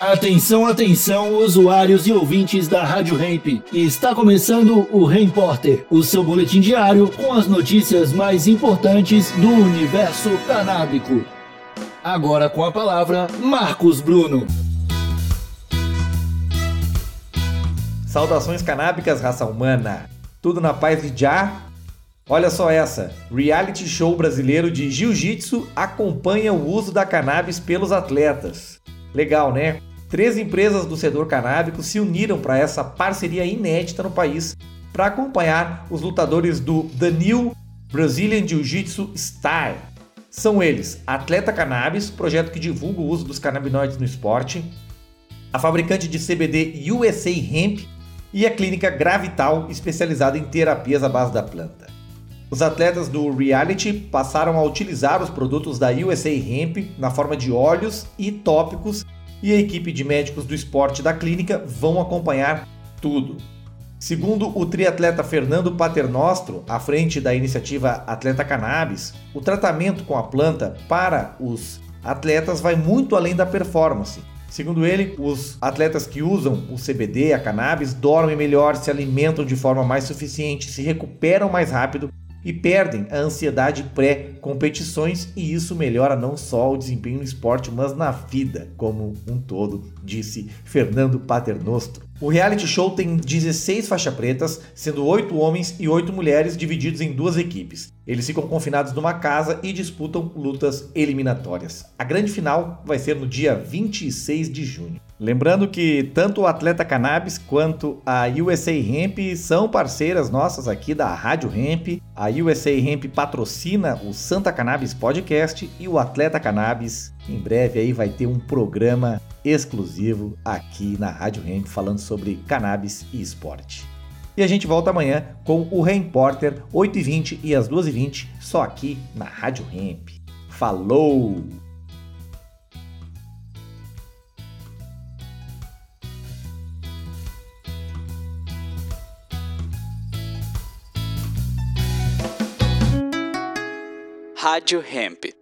Atenção, atenção, usuários e ouvintes da Rádio Hemp. Está começando o Repórter, o seu boletim diário com as notícias mais importantes do universo canábico. Agora com a palavra, Marcos Bruno. Saudações canábicas, raça humana. Tudo na paz de já? Olha só essa: reality show brasileiro de jiu-jitsu acompanha o uso da cannabis pelos atletas. Legal, né? Três empresas do setor canábico se uniram para essa parceria inédita no país para acompanhar os lutadores do The New Brazilian Jiu-Jitsu Style. São eles Atleta Cannabis, projeto que divulga o uso dos canabinoides no esporte, a fabricante de CBD USA Hemp e a clínica Gravital, especializada em terapias à base da planta. Os atletas do reality passaram a utilizar os produtos da USA Hemp na forma de óleos e tópicos e a equipe de médicos do esporte da clínica vão acompanhar tudo. Segundo o triatleta Fernando Paternostro, à frente da iniciativa Atleta Cannabis, o tratamento com a planta para os atletas vai muito além da performance. Segundo ele, os atletas que usam o CBD, a cannabis, dormem melhor, se alimentam de forma mais suficiente, se recuperam mais rápido e perdem a ansiedade pré-competições e isso melhora não só o desempenho no esporte, mas na vida como um todo, disse Fernando Paternostro. O reality show tem 16 faixas pretas, sendo 8 homens e 8 mulheres divididos em duas equipes. Eles ficam confinados numa casa e disputam lutas eliminatórias. A grande final vai ser no dia 26 de junho. Lembrando que tanto o Atleta Cannabis quanto a USA Hemp são parceiras nossas aqui da Rádio Hemp. A USA Hemp patrocina o Santa Cannabis Podcast e o Atleta Cannabis em breve aí vai ter um programa exclusivo aqui na Rádio Hemp falando sobre cannabis e esporte. E a gente volta amanhã com o Repórter 8h20 e às 2h20 só aqui na Rádio Hemp. Falou! Rádio Hemp.